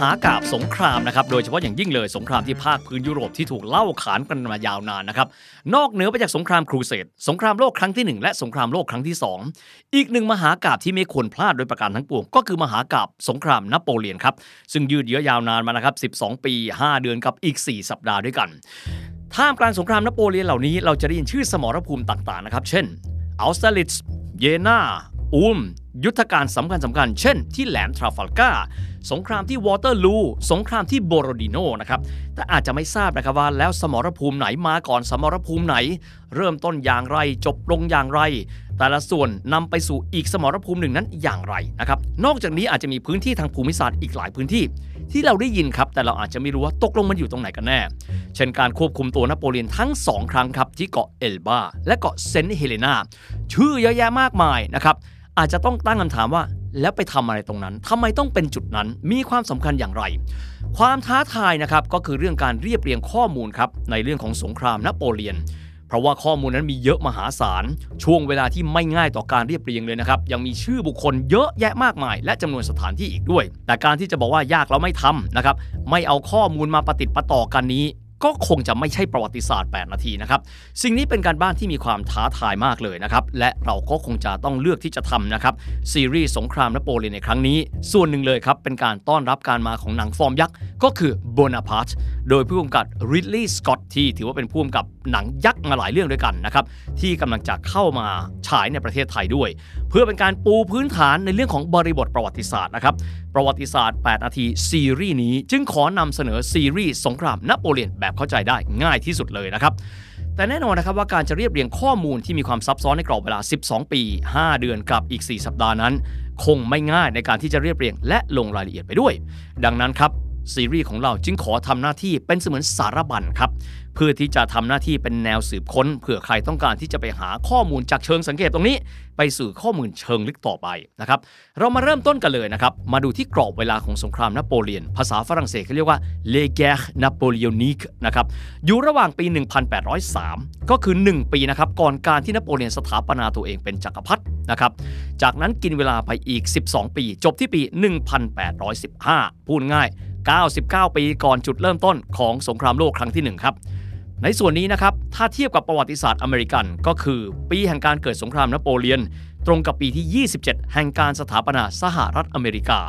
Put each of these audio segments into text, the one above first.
หากาบสงครามนะครับโดยเฉพาะอย่างยิ่งเลยสงครามที่ภาคพื้นยุโรปที่ถูกเล่าขานกันมายาวนานนะครับนอกเหนือไปจากสงครามครูเสดสงครามโลกครั้งที่ 1 และสงครามโลกครั้งที่ 2 อีกหนึ่งมหากาบที่ไม่ควรพลาดโดยประการทั้งปวง ก็คือมหากาบสงครามนโปเลียนครับซึ่งยืดเยื้อยาวนานมานะครับ12 ปี 5 เดือนกับอีก 4 สัปดาห์ด้วยกันท่ามกลางสงครามนโปเลียนเหล่านี้เราจะได้ยินชื่อสมรภูมิต่างๆนะครับเช่นอัลสเตลิตส์เยนาอูม ยุทธการสำคัญสำคัญ เช่น ที่แหลมทราฟัลกาสงครามที่วอเตอร์ลู สงครามที่โบโรดิโนนะครับ แต่อาจจะไม่ทราบนะครับว่าแล้วสมรภูมิไหนมาก่อนสมรภูมิไหน เริ่มต้นอย่างไรจบลงอย่างไร แต่ละส่วนนำไปสู่อีกสมรภูมิหนึ่งนั้นอย่างไรนะครับ นอกจากนี้อาจจะมีพื้นที่ทางภูมิศาสตร์อีกหลายพื้นที่ ที่เราได้ยินครับ แต่เราอาจจะไม่รู้ว่าตกลงมันอยู่ตรงไหนกันแน่ เช่นการควบคุมตัวนโปเลียนทั้งสองครั้งครับที่เกาะเอลบาและเกาะเซนต์เฮเลนาชื่อเยอะแยะมากมายนะครับ อาจจะต้องตั้งคำถามว่า แล้วไปทำอะไรตรงนั้นทำไมต้องเป็นจุดนั้น มีความสำคัญอย่างไร ความท้าทายนะครับก็คือเรื่องการเรียบเรียงข้อมูลครับในเรื่องของสงครามนโปเลียนเพราะว่าข้อมูลนั้นมีเยอะมหาศาล ช่วงเวลาที่ไม่ง่ายต่อการเรียบเรียงเลยนะครับ ยังมีชื่อบุคคลเยอะแยะมากมาย และจำนวนสถานที่อีกด้วย แต่การที่จะบอกว่ายากแล้วไม่ทำนะครับ ไม่เอาข้อมูลมาประติดประต่อกันนี้ ก็คงจะไม่ใช่ประวัติศาสตร์ 8 นาทีนะครับสิ่งนี้เป็นการบ้านที่มีความท้าทายมากเลยนะครับและเราก็คงจะต้องเลือกที่จะทำนะครับซีรีส์สงครามนโปเลียนในครั้งนี้ ส่วนหนึ่งเลยครับเป็นการต้อนรับการมาของหนังฟอร์มยักษ์ก็คือโบนาพาร์ตโดยผู้กำกับริดลีย์สกอตที่ถือว่าเป็นผู้กำกับหนังยักษ์มาหลายเรื่องด้วยกันนะครับที่กำลังจะเข้ามาฉายในประเทศไทยด้วย เพื่อเป็นการปูพื้นฐานในเรื่องของบริบทประวัติศาสตร์นะครับประวัติศาสตร์ 8 นาทีซีรีส์นี้จึงขอนำเสนอซีรีส์สงครามนโปเลียนแบบเข้าใจได้ง่ายที่สุดเลยนะครับ แต่แน่นอนนะครับว่าการจะเรียบเรียงข้อมูลที่มีความซับซ้อนในกรอบเวลา 12 ปี 5 เดือนกับอีก 4 สัปดาห์นั้น คงไม่ง่ายในการที่จะเรียบเรียงและลงรายละเอียดไปด้วย ดังนั้นครับ ซีรีส์ของเราจึงขอทำหน้าที่เป็นเสมือนสารบัญครับเพื่อที่จะทำหน้าที่เป็นแนวสืบค้นเผื่อใครต้องการที่จะไปหาข้อมูลจากเชิงสังเกตตรงนี้ ไปสู่ข้อมูลเชิงลึกต่อไปนะครับเรามาเริ่มต้นกันเลยนะครับมาดูที่กรอบเวลาของสงครามนโปเลียน ภาษาฝรั่งเศสเขาเรียกว่า l e g u e r r e napoléonique นะครับอยู่ระหว่างปี 1803 ก็คือ 1 ปีนะครับก่อนการที่นโปเลียนสถาปนาตัวเองเป็นจักรพรรดินะครับจากนั้นกินเวลาไปอีก 12 ปี จบที่ปี 1815 พูดง่าย 99 ปีก่อนจุดเริ่มต้นของสงครามโลกครั้งที่ 1 ครับ ในส่วนนี้นะครับ ถ้าเทียบกับประวัติศาสตร์อเมริกัน ก็คือปีแห่งการเกิดสงครามนโปเลียน ตรงกับปีที่ 27 แห่งการสถาปนาสหรัฐอเมริกา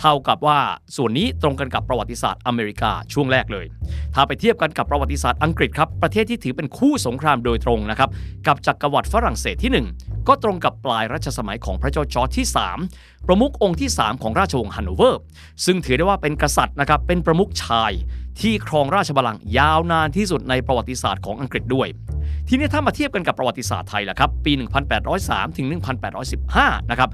เท่ากับว่าส่วนนี้ตรงกันกับประวัติศาสตร์อเมริกาช่วงแรกเลย ถ้าไปเทียบกันกับประวัติศาสตร์อังกฤษครับประเทศที่ถือเป็นคู่สงครามโดยตรงนะครับกับจักรวรรดิฝรั่งเศสที่ 1 ก็ตรงกับปลายรัชสมัยของพระเจ้าจอร์จที่ 3 ประมุของค์ที่ 3 ของราชวงศ์ฮันโนเวอร์ ซึ่งถือได้ว่าเป็นกษัตริย์นะครับเป็นประมุขชายที่ครองราชบัลลังก์ยาวนานที่สุดในประวัติศาสตร์ของอังกฤษด้วย ทีนี้ถ้ามาเทียบกันกับประวัติศาสตร์ไทยล่ะครับ ปี 1803 ถึง 1815 นะครับ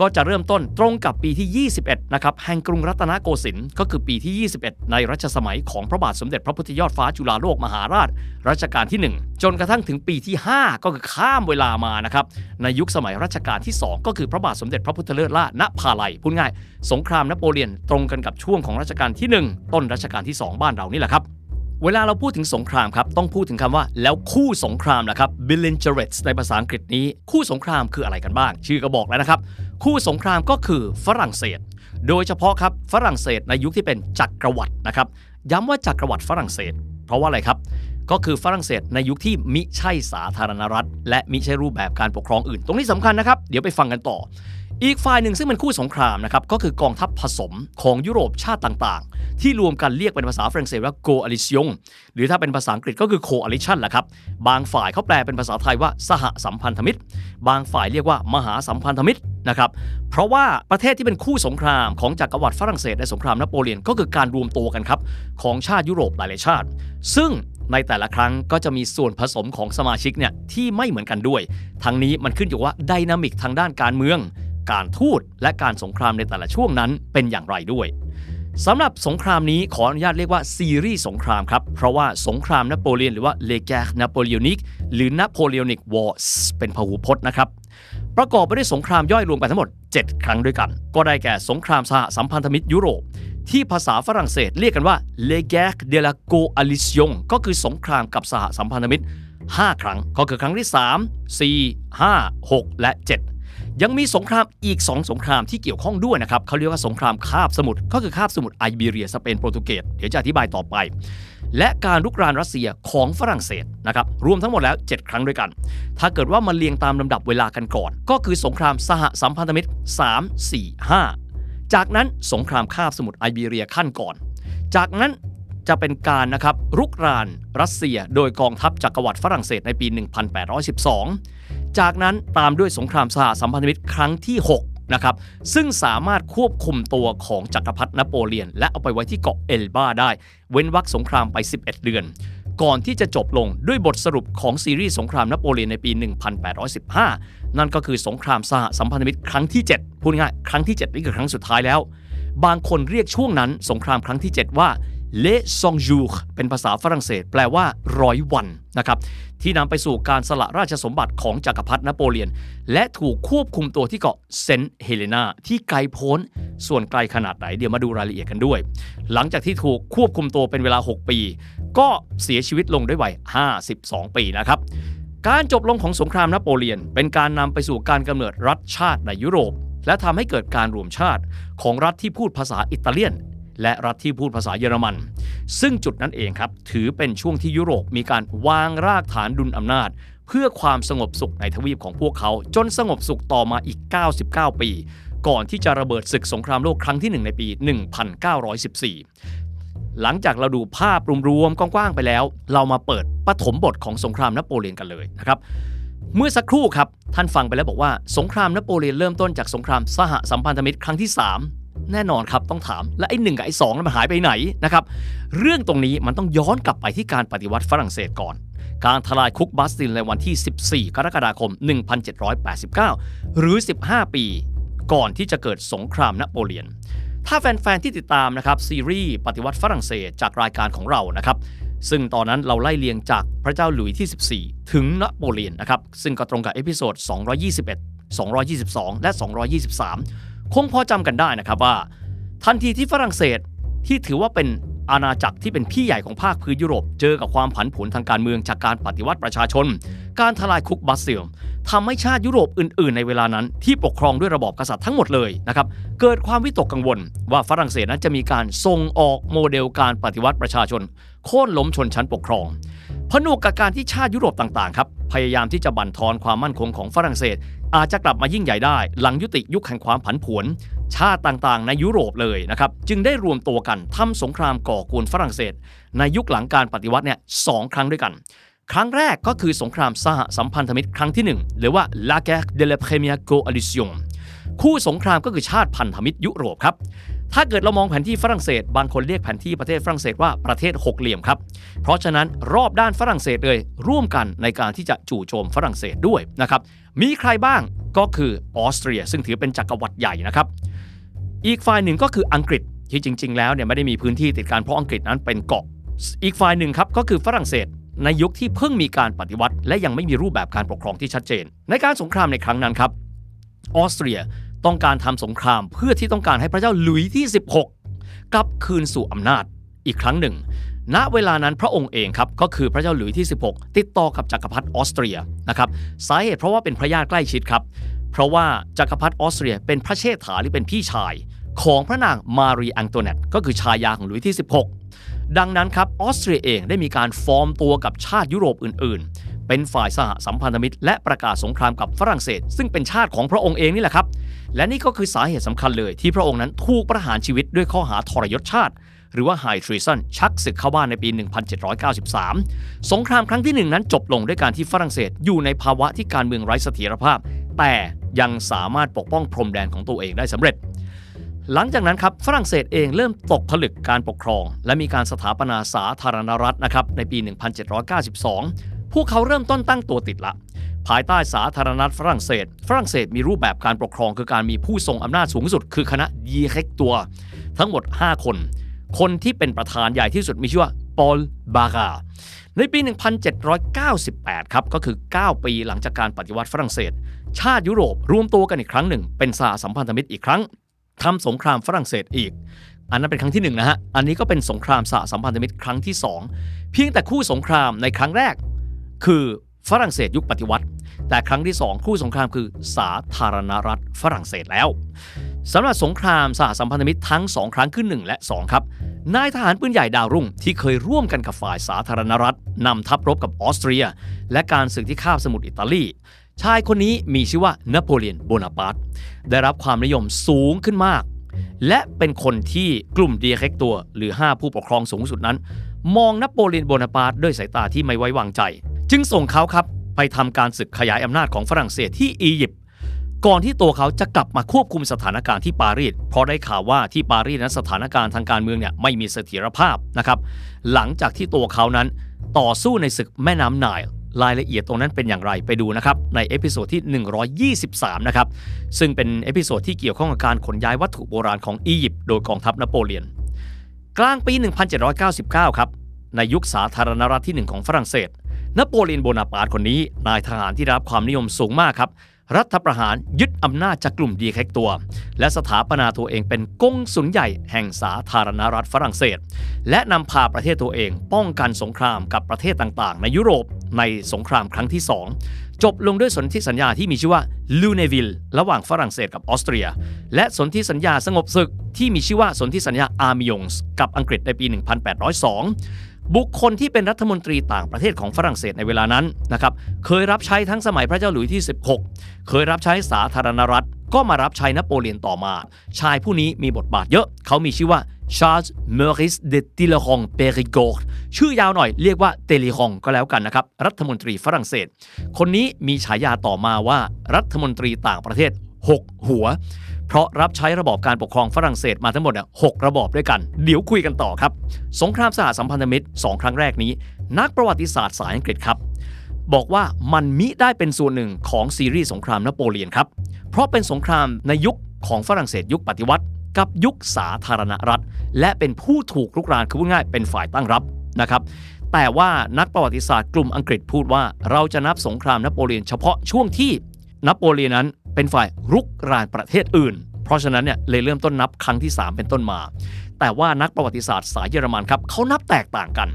ก็จะเริ่มต้นตรงกับปีที่ 21 นะครับ แห่งกรุงรัตนโกสินทร์ก็คือปีที่ 21 ในรัชสมัยของพระบาทสมเด็จพระพุทธยอดฟ้าจุฬาโลกมหาราช รัชกาลที่ 1 จนกระทั่งถึงปีที่ 5 ก็คือข้ามเวลามานะครับ ในยุคสมัยรัชกาลที่ 2 ก็คือพระบาทสมเด็จพระพุทธเลิศล่าณพาลัยพูดง่าย สงครามนโปเลียนตรงกันกับช่วงของรัชกาลที่ 1 ต้นรัชกาลที่ 2 บ้านเรานี่แหละครับเวลาเราพูดถึงสงครามครับ ต้องพูดถึงคำว่าแล้วคู่สงครามนะครับ belligerents ในภาษาอังกฤษนี้ คู่สงครามคืออะไรกันบ้าง ชื่อก็บอกแล้วนะครับ คู่สงครามก็คือฝรั่งเศส โดยเฉพาะครับฝรั่งเศสในยุคที่เป็นจักรวรรดินะครับ ย้ำว่าจักรวรรดิฝรั่งเศส เพราะว่าอะไรครับก็คือฝรั่งเศสในยุคที่มิใช่สาธารณรัฐ และมิใช่รูปแบบการปกครองอื่น ตรงนี้สำคัญนะครับ เดี๋ยวไปฟังกันต่อ อีกฝ่ายหนึ่งซึ่งเป็นคู่สงครามนะครับก็คือกองทัพผสมของยุโรปชาติต่างๆ ที่รวมกันเรียกเป็นภาษาฝรั่งเศสว่า coalition หรือถ้าเป็นภาษาอังกฤษก็คือ coalition แหละครับ บางฝ่ายเขาแปลเป็นภาษาไทยว่าสหสัมพันธมิตร บางฝ่ายเรียกว่ามหาสัมพันธมิตรนะครับเพราะว่าประเทศที่เป็นคู่สงครามของจักรวรรดิฝรั่งเศสในสงครามนโปเลียนก็คือการรวมตัวกันครับของชาติยุโรปหลายๆชาติ ซึ่งในแต่ละครั้งก็จะมีส่วนผสมของสมาชิกเนี่ยที่ไม่เหมือนกันด้วย ทั้งนี้มันขึ้นอยู่ว่าไดนามิกทางด้านการเมือง การทูตและการสงครามในแต่ละช่วงนั้นเป็นอย่างไรด้วยสำหรับสงครามนี้ขออนุญาตเรียกว่าซีรีส์สงครามครับ เพราะว่าสงครามนโปเลียนหรือว่า Les guerres napoléoniques หรือ Napoleonic Wars เป็นพหูพจน์นะครับ ประกอบไปด้วยสงครามย่อยรวมกันทั้งหมด 7 ครั้งด้วยกัน ก็ได้แก่สงครามสหสัมพันธมิตรยุโรป ที่ภาษาฝรั่งเศสเรียกกันว่า Les guerres de la coalition ก็คือสงครามกับสหสัมพันธมิตร 5 ครั้งก็คือครั้งที่ 3 4 5 6 และ 7 ยังมีสงครามอีก 2 สงครามที่เกี่ยวข้องด้วยนะครับเขาเรียกว่าสงครามคาบสมุทรก็คือคาบสมุทรไอเบีเรียสเปนโปรตุเกสเดี๋ยวจะอธิบายต่อไป และการลุกรานรัสเซียของฝรั่งเศสนะครับรวมทั้งหมดแล้ว 7 ครั้งด้วยกัน ถ้าเกิดว่ามาเรียงตามลำดับเวลากันก่อน ก็คือสงครามสหสัมพันธมิตร 3 4 5 จากนั้นสงครามคาบสมุทรไอเบีเรียขั้นก่อน จากนั้นจะเป็นการนะครับรุกรานรัสเซีย โดยกองทัพจักรวรรดิฝรั่งเศสในปี 1812 จากนั้นตามด้วยสงครามสหสัมพันธมิตรครั้งที่ 6 นะครับ ซึ่งสามารถควบคุมตัวของจักรพรรดินโปเลียน และเอาไปไว้ที่เกาะเอลบาได้ เว้นวรรคสงครามไป 11 เดือน ก่อนที่จะจบลงด้วยบทสรุปของซีรีส์สงครามนโปเลียนในปี 1815 นั่นก็คือสงครามสหสัมพันธมิตรครั้งที่ 7 พูดง่ายครั้งที่ 7 นี่คือครั้งสุดท้ายแล้ว บางคนเรียกช่วงนั้นสงครามครั้งที่ 7 ว่า Les cent jours เป็นภาษาฝรั่งเศส แปลว่าร้อยวันนะครับที่นำไปสู่การสละราชสมบัติของจักรพรรดินโปเลียน และถูกควบคุมตัวที่เกาะเซนต์เฮเลนาที่ไกลโพ้น ส่วนไกลขนาดไหนเดี๋ยวมาดูรายละเอียดกันด้วย หลังจากที่ถูกควบคุมตัวเป็นเวลา 6 ปี ก็เสียชีวิตลงด้วยวัย 52 ปีนะครับการจบลงของสงครามนโปเลียน เป็นการนำไปสู่การกำเนิดรัฐชาติในยุโรป และทำให้เกิดการรวมชาติของรัฐที่พูดภาษาอิตาเลียน และรัฐที่พูดภาษาเยอรมัน ซึ่งจุดนั้นเองครับ ถือเป็นช่วงที่ยุโรปมีการวางรากฐานดุลอำนาจ เพื่อความสงบสุขในทวีปของพวกเขา จนสงบสุขต่อมาอีก 99 ปี ก่อนที่จะระเบิดศึกสงครามโลกครั้งที่ 1 ในปี 1914หลังจากเราดูภาพรวมๆกว้างๆไปแล้ว เรามาเปิดปฐมบทของสงครามนโปเลียนกันเลยนะครับ เมื่อสักครู่ครับ ท่านฟังไปแล้วบอกว่าสงครามนโปเลียนเริ่มต้นจากสงครามสหสัมพันธมิตรครั้งที่3 แน่นอนครับต้องถาม และไอ้หนึ่งกับไอ้สองมันหายไปไหนนะครับเรื่องตรงนี้มันต้องย้อนกลับไปที่การปฏิวัติฝรั่งเศสก่อน การทลายคุกบาสติลในวันที่ 14 กรกฎาคม 1789 หรือ 15 ปี ก่อนที่จะเกิดสงครามนโปเลียน ถ้าแฟน ๆ ที่ติดตามนะครับซีรีส์ปฏิวัติฝรั่งเศสจากรายการของเรานะครับซึ่งตอนนั้นเราไล่เลียงจากพระเจ้าหลุยส์ที่ 14 ถึงนโปเลียนนะครับซึ่งก็ตรงกับ episode 221 222 และ 223 คงพอจำกันได้นะครับว่า ทันทีที่ฝรั่งเศสที่ถือว่าเป็นอาณาจักรที่เป็นพี่ใหญ่ของภาคพื้นยุโรป เจอกับความผันผวนทางการเมืองจากการปฏิวัติประชาชน การทลายคุกบาสติลทำให้ชาติยุโรปอื่น ๆ ในเวลานั้น ที่ปกครองด้วยระบอบกษัตริย์ทั้งหมดเลยนะครับเกิดความวิตกกังวล ว่าฝรั่งเศสนั้นจะมีการส่งออกโมเดลการปฏิวัติประชาชน โค่นล้มชนชั้นปกครอง ผนวกกับการที่ชาติยุโรปต่าง ๆ ครับพยายามที่จะบั่นทอนความมั่นคงของฝรั่งเศส อาจจะกลับมายิ่งใหญ่ได้ หลังยุติยุคแห่งความผันผวน ชาติต่างๆ ในยุโรปเลยนะครับ จึงได้รวมตัวกันทำสงครามก่อกวนฝรั่งเศส ในยุคหลังการปฏิวัติเนี่ยสองครั้งด้วยกัน ครั้งแรกก็คือสงครามสหสัมพันธมิตรครั้งที่ 1 หรือว่า La guerre de la première coalition คู่สงครามก็คือชาติพันธมิตรยุโรปครับ ถ้าเกิดเรามองแผนที่ฝรั่งเศส บางคนเรียกแผนที่ประเทศฝรั่งเศสว่าประเทศหกเหลี่ยมครับ เพราะฉะนั้นรอบด้านฝรั่งเศสเลยร่วมกันในการที่จะจู่โจมฝรั่งเศสด้วยนะครับ มีใครบ้างก็คือออสเตรีย ซึ่งถือเป็นจักรวรรดิใหญ่นะครับ อีกฝ่ายหนึ่งก็คืออังกฤษที่จริง ๆ แล้วเนี่ยไม่ได้มีพื้นที่ติดกันเพราะอังกฤษนั้นเป็นเกาะ อีกฝ่ายหนึ่งครับก็คือฝรั่งเศสในยุคที่เพิ่งมีการปฏิวัติ และยังไม่มีรูปแบบการปกครองที่ชัดเจน ในการสงครามในครั้งนั้นครับออสเตรีย ต้องการทำสงครามเพื่อที่ต้องการให้พระเจ้าหลุยส์ที่ 16 กลับคืนสู่อำนาจอีกครั้งหนึ่ง ณเวลานั้นพระองค์เองครับก็คือพระเจ้าหลุยส์ที่ 16 ติดต่อกับจักรพรรดิออสเตรียนะครับสาเหตุเพราะว่าเป็นพระญาติใกล้ชิดครับ เพราะว่าจักรพรรดิออสเตรียเป็นพระเชษฐาหรือเป็นพี่ชายของพระนางมารีอังโตเนตก็คือชายาของหลุยส์ที่ 16 ดังนั้นครับออสเตรียเองได้มีการฟอร์มตัวกับชาติยุโรปอื่นๆ เป็นฝ่ายสหสัมพันธมิตร และประกาศสงครามกับฝรั่งเศส ซึ่งเป็นชาติของพระองค์เองนี่แหละครับ และนี่ก็คือสาเหตุสำคัญเลยที่พระองค์นั้นถูกประหารชีวิตด้วยข้อหาทรยศชาติ หรือว่า High Treason ชักศึกเข้าบ้านในปี 1793 สงครามครั้งที่หนึ่งนั้นจบลงด้วยการที่ฝรั่งเศสอยู่ในภาวะที่การเมืองไร้เสถียรภาพ แต่ยังสามารถปกป้องพรมแดนของตัวเองได้สำเร็จหลังจากนั้นครับฝรั่งเศสเองเริ่มตกผลึกการปกครอง และมีการสถาปนาสาธารณรัฐนะครับในปี 1792 พวกเขาเริ่มต้นตั้งตัวติดละ ภายใต้สาธารณรัฐฝรั่งเศส ฝรั่งเศสมีรูปแบบการปกครองคือการมีผู้ทรงอำนาจสูงสุด คือคณะดีเรกตัว ทั้งหมด 5 คน คนที่เป็นประธานใหญ่ที่สุดมีชื่อว่าปอลบาราในปี 1798 ครับ ก็คือ 9 ปีหลังจากการปฏิวัติฝรั่งเศส ชาติยุโรปรวมตัวกันอีกครั้งหนึ่ง เป็นสหสัมพันธมิตรอีกครั้งทำสงครามฝรั่งเศสอีก อันนั้นเป็นครั้งที่1นนะฮะ อันนี้ก็เป็นสงครามสหสัมพันธมิตรครั้งที่ 2 เพียงแต่คู่สงครามในครั้งแรก คือฝรั่งเศสยุคปฏิวัติ แต่ครั้งที่ 2 คู่สงครามคือสาธารณรัฐฝรั่งเศสแล้วสำหรับสงครามสหสัมพันธมิตรทั้ง 2 ครั้งขึ้น1และ 2 ครับ นายทหารปืนใหญ่ดาวรุ่ง ที่เคยร่วมกันกับฝ่ายสาธารณรัฐนำทัพรบกับออสเตรีย และการศึกที่คาบสมุทรอิตาลีชายคนนี้มีชื่อว่านโปเลียนโบนาปาร์ตได้รับความนิยมสูงขึ้นมาก และเป็นคนที่กลุ่มเดียเค็กตัว หรือ 5 ผู้ปกครองสูงสุดนั้น มองนโปเลียนโบนาปาร์ตด้วยสายตาที่ไม่ไว้วางใจ จึงส่งเขาครับไปทำการศึกขยายอำนาจของฝรั่งเศสที่อียิปต์ก่อนที่ตัวเขาจะกลับมาควบคุมสถานการณ์ที่ปารีสเพราะได้ข่าวว่าที่ปารีสนั้นสถานการณ์ทางการเมืองเนี่ยไม่มีเสถียรภาพนะครับหลังจากที่ตัวเขานั้นต่อสู้ในศึกแม่น้ำไนล์รายละเอียดตรงนั้นเป็นอย่างไรไปดูนะครับ ใน episode ที่ 123 นะครับ ซึ่งเป็น episode ที่เกี่ยวข้องกับการขนย้ายวัตถุโบราณของอียิปต์โดยกองทัพนโปเลียน กลางปี 1799 ครับ ในยุคสาธารณรัฐที่ 1 ของฝรั่งเศส นโปเลียนโบนาปาร์ตคนนี้ นายทหารที่รับความนิยมสูงมากครับ รัฐประหารยึดอำนาจจากกลุ่มดีแคกตัว และสถาปนาตัวเองเป็นกงสุลใหญ่แห่งสาธารณรัฐฝรั่งเศส และนำพาประเทศตัวเองป้องกันสงครามกับประเทศต่างๆ ในยุโรปในสงครามครั้งที่ 2 จบลงด้วยสนธิสัญญาที่มีชื่อว่าลูเนวิลระหว่างฝรั่งเศสกับออสเตรีย และสนธิสัญญาสงบศึกที่มีชื่อว่าสนธิสัญญาอาเมียงส์กับอังกฤษในปี 1802 บุคคลที่เป็นรัฐมนตรีต่างประเทศของฝรั่งเศสในเวลานั้นนะครับเคยรับใช้ทั้งสมัยพระเจ้าหลุยส์ที่ 16 เคยรับใช้สาธารณรัฐ ก็มารับใช้นโปเลียนต่อมา ชายผู้นี้มีบทบาทเยอะ เขามีชื่อว่าชาร์ลส์ มอริสเดอ ตาเลรองเปริกอร์ชื่อยาวหน่อยเรียกว่าตาเลรองก็แล้วกันนะครับ รัฐมนตรีฝรั่งเศส คนนี้มีฉายาต่อมาว่ารัฐมนตรีต่างประเทศ 6 หัว เพราะรับใช้ระบอบการปกครองฝรั่งเศสมาทั้งหมดหกระบอบด้วยกัน เดี๋ยวคุยกันต่อครับ สงครามสหสัมพันธมิตร 2 ครั้งแรกนี้ นักประวัติศาสตร์สายอังกฤษครับ บอกว่ามันมิได้เป็นส่วนหนึ่งของซีรีส์สงครามนโปเลียนครับ เพราะเป็นสงครามในยุคของฝรั่งเศสยุคปฏิวัติ กับยุคสาธารณรัฐ และเป็นผู้ถูกลุกรานคือพูดง่ายเป็นฝ่ายตั้งรับนะครับแต่ว่านักประวัติศาสตร์กลุ่มอังกฤษพูดว่า เราจะนับสงครามนโปเลียนเฉพาะช่วงที่นโปเลียนนั้น เป็นฝ่ายรุกรานประเทศอื่น เพราะฉะนั้นเนี่ยเลยเริ่มต้นนับครั้งที่ 3 เป็นต้นมา แต่ว่านักประวัติศาสตร์สายเยอรมันครับเขานับแตกต่างกัน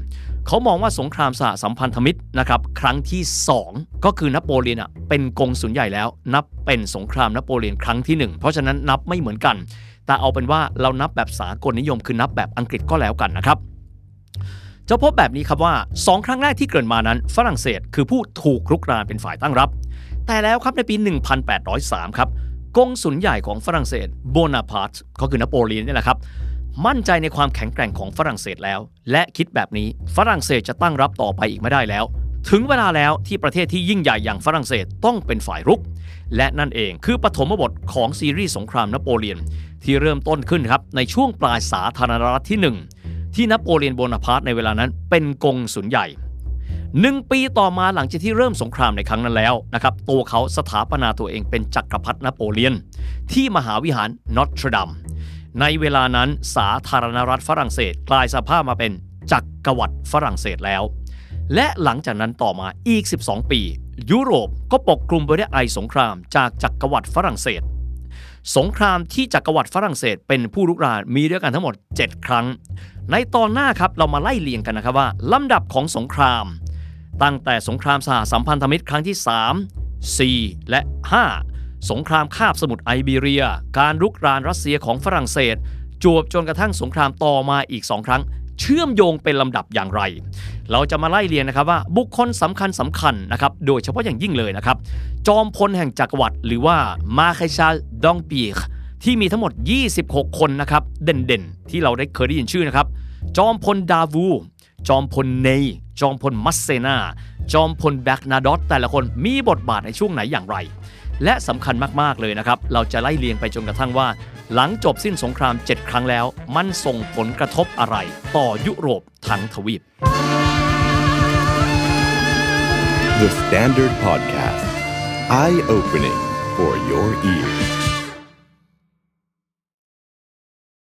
เขามองว่าสงครามสหสัมพันธมิตรนะครับครั้งที่ 2 ก็คือนโปเลียนอะเป็นกงสุนใหญ่แล้ว นับเป็นสงครามนโปเลียนครั้งที่ 1 เพราะฉะนั้นนับไม่เหมือนกัน แต่เอาเป็นว่าเรานับแบบสากลนิยมคือนับแบบอังกฤษก็แล้วกันนะครับจะพบแบบนี้ครับว่า 2 ครั้งแรกที่เกิดมานั้น ฝรั่งเศสคือผู้ถูกรุกรานเป็นฝ่ายตั้งรับ แต่แล้วครับในปี 1803 ครับกงสุนใหญ่ของฝรั่งเศสโบนาพาร์ตก็คือนโปเลียนนี่แหละครับ มั่นใจในความแข็งแกร่งของฝรั่งเศสแล้ว และคิดแบบนี้ฝรั่งเศสจะตั้งรับต่อไปอีกไม่ได้แล้ว ถึงเวลาแล้วที่ประเทศที่ยิ่งใหญ่อย่างฝรั่งเศสต้องเป็นฝ่ายรุก และนั่นเองคือปฐมบทของซีรีส์สงครามนโปเลียน ที่เริ่มต้นขึ้นครับในช่วงปลายสาธารณรัฐที่ 1 ที่นโปเลียนโบนาพาร์ตในเวลานั้นเป็นกงสุนใหญ่ หนึ่งปีต่อมาหลังจากที่เริ่มสงครามในครั้งนั้นแล้วนะครับตัวเขาสถาปนาตัวเองเป็นจักรพรรดินโปเลียน ที่มหาวิหารนอตรดัมในเวลานั้นสาธารณรัฐฝรั่งเศสกลายสภาพมาเป็นจักรวรรดิฝรั่งเศสแล้ว และหลังจากนั้นต่อมาอีก 12 ปี ยุโรปก็ปกคลุมไปด้วยไอสงครามจากจักรวรรดิฝรั่งเศส สงครามที่จักรวรรดิฝรั่งเศสเป็นผู้ลุกรานมีด้วยกันทั้งหมด 7 ครั้ง ในตอนหน้าครับเรามาไล่เรียงกันนะครับว่าลำดับของสงคราม ตั้งแต่สงครามสหสัมพันธมิตรครั้งที่ 3 4 และ 5 สงครามคาบสมุทรไอเบีเรีย การรุกรานรัสเซียของฝรั่งเศส จวบจนกระทั่งสงครามต่อมาอีก 2 ครั้ง เชื่อมโยงเป็นลำดับอย่างไร เราจะมาไล่เรียงนะครับว่าบุคคลสำคัญสำคัญนะครับ โดยเฉพาะอย่างยิ่งเลยนะครับ จอมพลแห่งจักรวรรดิหรือว่ามาเคชาดองปีกที่มีทั้งหมด 26 คนนะครับ เด่นๆ ที่เราได้เคยได้ยินชื่อนะครับ จอมพลดาวู จอมพลเนยจอมพลมัสเซนา จอมพลแบกนาดอตแต่ละคนมีบทบาทในช่วงไหนอย่างไร และสำคัญมาก ๆ เลยนะครับ เราจะไล่เรียงไปจนกระทั่งว่า หลังจบสิ้นสงคราม 7 ครั้งแล้ว มันส่งผลกระทบอะไร ต่อยุโรปทั้งทวีป The Standard Podcast. Eye opening for your ears.